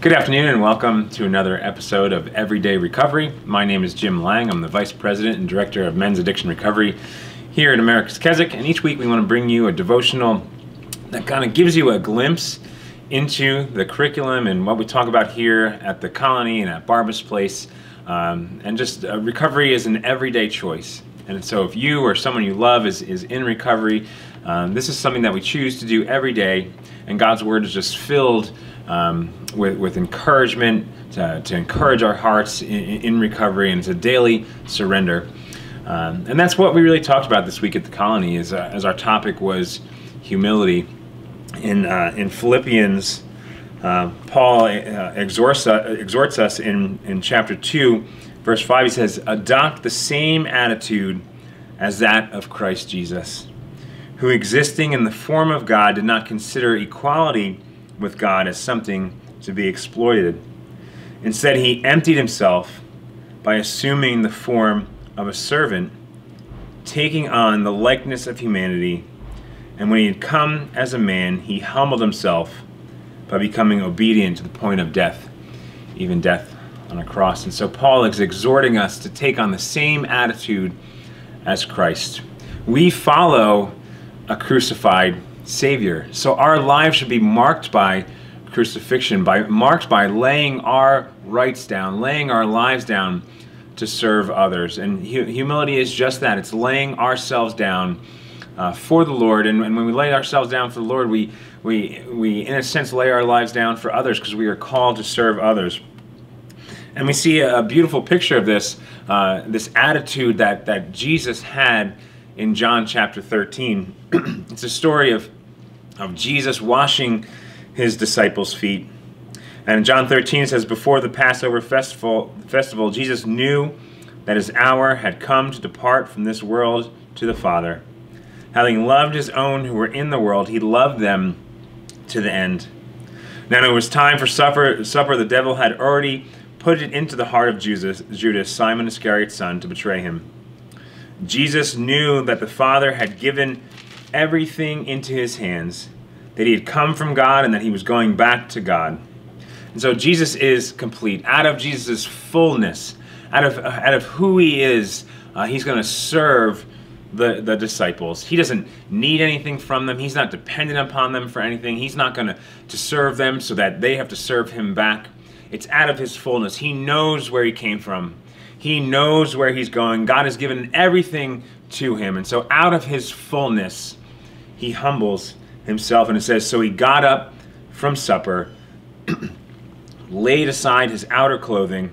Good afternoon and welcome to another episode of Everyday Recovery. My name is Jim Lang. I'm the Vice President and Director of Men's Addiction Recovery here at America's Keswick. And each week we want to bring you a devotional that kind of gives you a glimpse into the curriculum and what we talk about here at the Colony and at Barnabas Place. Um, and just uh, recovery is an everyday choice. And so if you or someone you love is, is in recovery, um, this is something that we choose to do every day. And God's Word is just filled um, with, with encouragement to, to encourage our hearts in, in recovery. And it's a daily surrender. Um, and that's what we really talked about this week at the colony as, uh, as our topic was humility. In, uh, in Philippians, uh, Paul uh, exhorts, uh, exhorts us in, in chapter 2 Verse 5, he says, Adopt the same attitude as that of Christ Jesus, who existing in the form of God did not consider equality with God as something to be exploited. Instead, he emptied himself by assuming the form of a servant, taking on the likeness of humanity. And when he had come as a man, he humbled himself by becoming obedient to the point of death, even death on a cross. And so Paul is exhorting us to take on the same attitude as Christ. We follow a crucified Savior. So our lives should be marked by crucifixion, by marked by laying our rights down, laying our lives down to serve others. And hu- humility is just that. It's laying ourselves down uh, for the Lord. And, and, when we lay ourselves down for the Lord, we, we, we in a sense, lay our lives down for others because we are called to serve others. And we see a beautiful picture of this, uh, this attitude that, that Jesus had in John chapter 13. it's a story of, of Jesus washing his disciples' feet. And John 13 it says, Before the Passover festival, festival, Jesus knew that his hour had come to depart from this world to the Father. Having loved his own who were in the world, he loved them to the end. Now, it was time for supper, supper the devil had already put it into the heart of Judas, Judas, Simon Iscariot's son, to betray him. Jesus knew that the Father had given everything into his hands, that he had come from God and that he was going back to God. And so Jesus is complete. Out of Jesus' fullness, out of, out of who he is, uh, he's going to serve the, the disciples. He doesn't need anything from them. He's not dependent upon them for anything. He's not going to, to serve them so that they have to serve him back. It's out of his fullness. He knows where he came from. He knows where he's going. God has given everything to him. And so out of his fullness, he humbles himself. And it says, So he got up from supper, laid aside his outer clothing,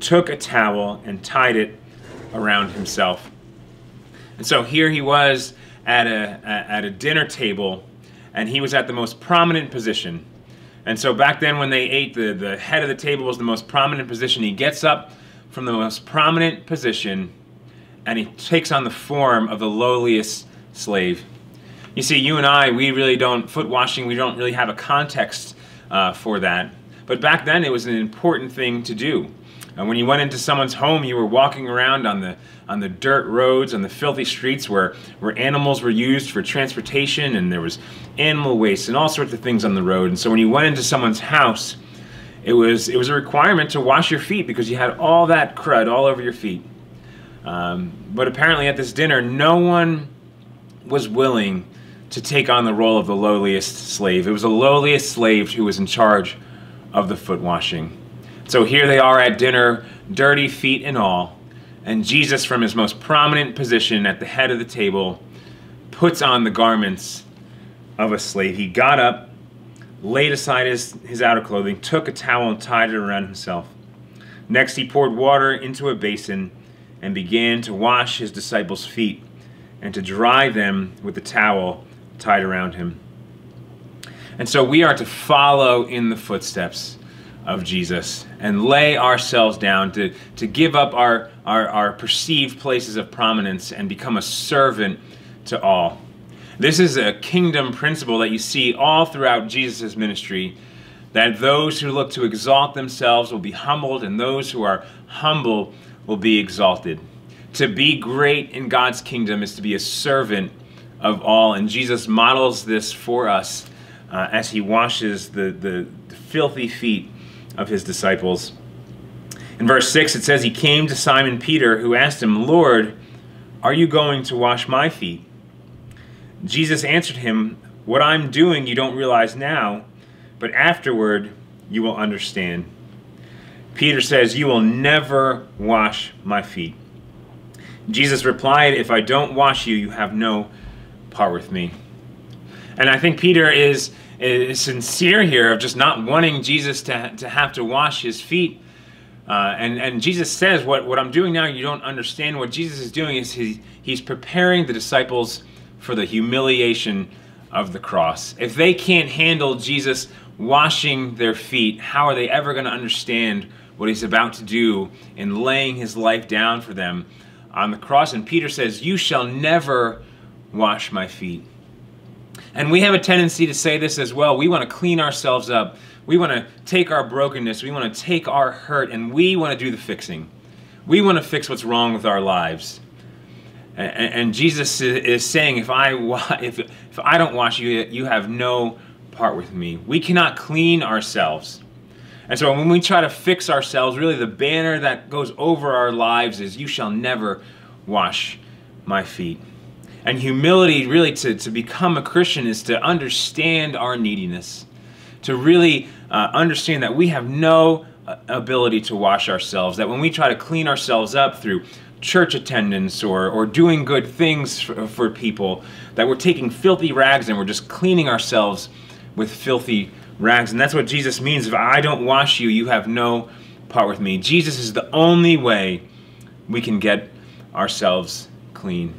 took a towel, and tied it around himself. And so here he was at a, at a dinner table, and he was at the most prominent position. And so back then, when they ate, the, the head of the table was the most prominent position. He gets up from the most prominent position and he takes on the form of the lowliest slave. You see, you and I, we really don't, foot washing, we don't really have a context uh, for that. But back then, it was an important thing to do. And when you went into someone's home, you were walking around on the on the dirt roads, on the filthy streets where, where animals were used for transportation, and there was animal waste and all sorts of things on the road. And so when you went into someone's house, it was it was a requirement to wash your feet because you had all that crud all over your feet. Um, but apparently, at this dinner, no one was willing to take on the role of the lowliest slave. It was the lowliest slave who was in charge of the foot washing. So here they are at dinner, dirty feet and all, and Jesus, from his most prominent position at the head of the table, puts on the garments of a slave. He got up, laid aside his, his outer clothing, took a towel and tied it around himself. Next, he poured water into a basin and began to wash his disciples' feet and to dry them with the towel tied around him. And so we are to follow in the footsteps of Jesus and lay ourselves down to, to give up our, our, our perceived places of prominence and become a servant to all. This is a kingdom principle that you see all throughout Jesus' ministry that those who look to exalt themselves will be humbled, and those who are humble will be exalted. To be great in God's kingdom is to be a servant of all, and Jesus models this for us uh, as he washes the, the, the filthy feet of his disciples. In verse 6, it says, He came to Simon Peter, who asked him, Lord, are you going to wash my feet? Jesus answered him, What I'm doing you don't realize now, but afterward you will understand. Peter says, You will never wash my feet. Jesus replied, If I don't wash you, you have no part with me. And I think Peter is, is sincere here of just not wanting Jesus to, to have to wash his feet. Uh, and, and Jesus says, what, what I'm doing now, you don't understand. What Jesus is doing is he, he's preparing the disciples for the humiliation of the cross. If they can't handle Jesus washing their feet, how are they ever going to understand what he's about to do in laying his life down for them on the cross? And Peter says, You shall never wash my feet. And we have a tendency to say this as well. We want to clean ourselves up. We want to take our brokenness, we want to take our hurt, and we want to do the fixing. We want to fix what's wrong with our lives. And, Jesus is saying, if I, if, if I don't wash you, you have no part with me. We cannot clean ourselves. And so when we try to fix ourselves, really the banner that goes over our lives is, You shall never wash my feet. And humility, really, to, to become a Christian is to understand our neediness, to really uh, understand that we have no uh, ability to wash ourselves, that when we try to clean ourselves up through church attendance or, or doing good things for, for people, that we're taking filthy rags and we're just cleaning ourselves with filthy rags. And that's what Jesus means. If I don't wash you, you have no part with me. Jesus is the only way we can get ourselves clean.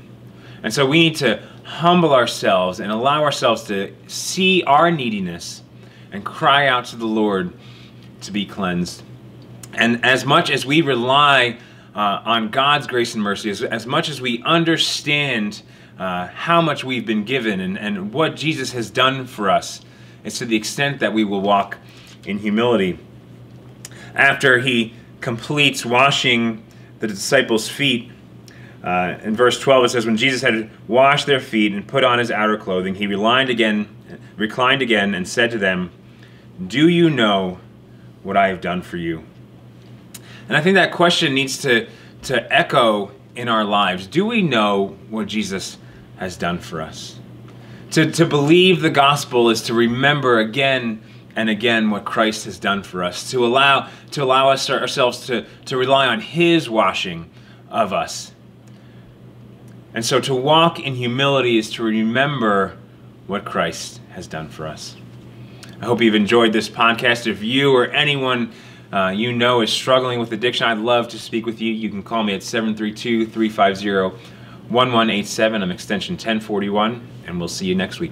And so we need to humble ourselves and allow ourselves to see our neediness and cry out to the Lord to be cleansed. And as much as we rely uh, on God's grace and mercy, as, as much as we understand uh, how much we've been given and, and what Jesus has done for us, it's to the extent that we will walk in humility. After he completes washing the disciples' feet, uh, in verse 12 it says, When Jesus had washed their feet and put on his outer clothing, he reclined again, reclined again and said to them, Do you know what I have done for you? And I think that question needs to, to echo in our lives. Do we know what Jesus has done for us? To, to believe the gospel is to remember again and again what Christ has done for us, to allow, to allow us ourselves to, to rely on his washing of us and so to walk in humility is to remember what Christ has done for us. I hope you've enjoyed this podcast. If you or anyone uh, you know is struggling with addiction, I'd love to speak with you. You can call me at 732 350 1187. I'm extension 1041, and we'll see you next week.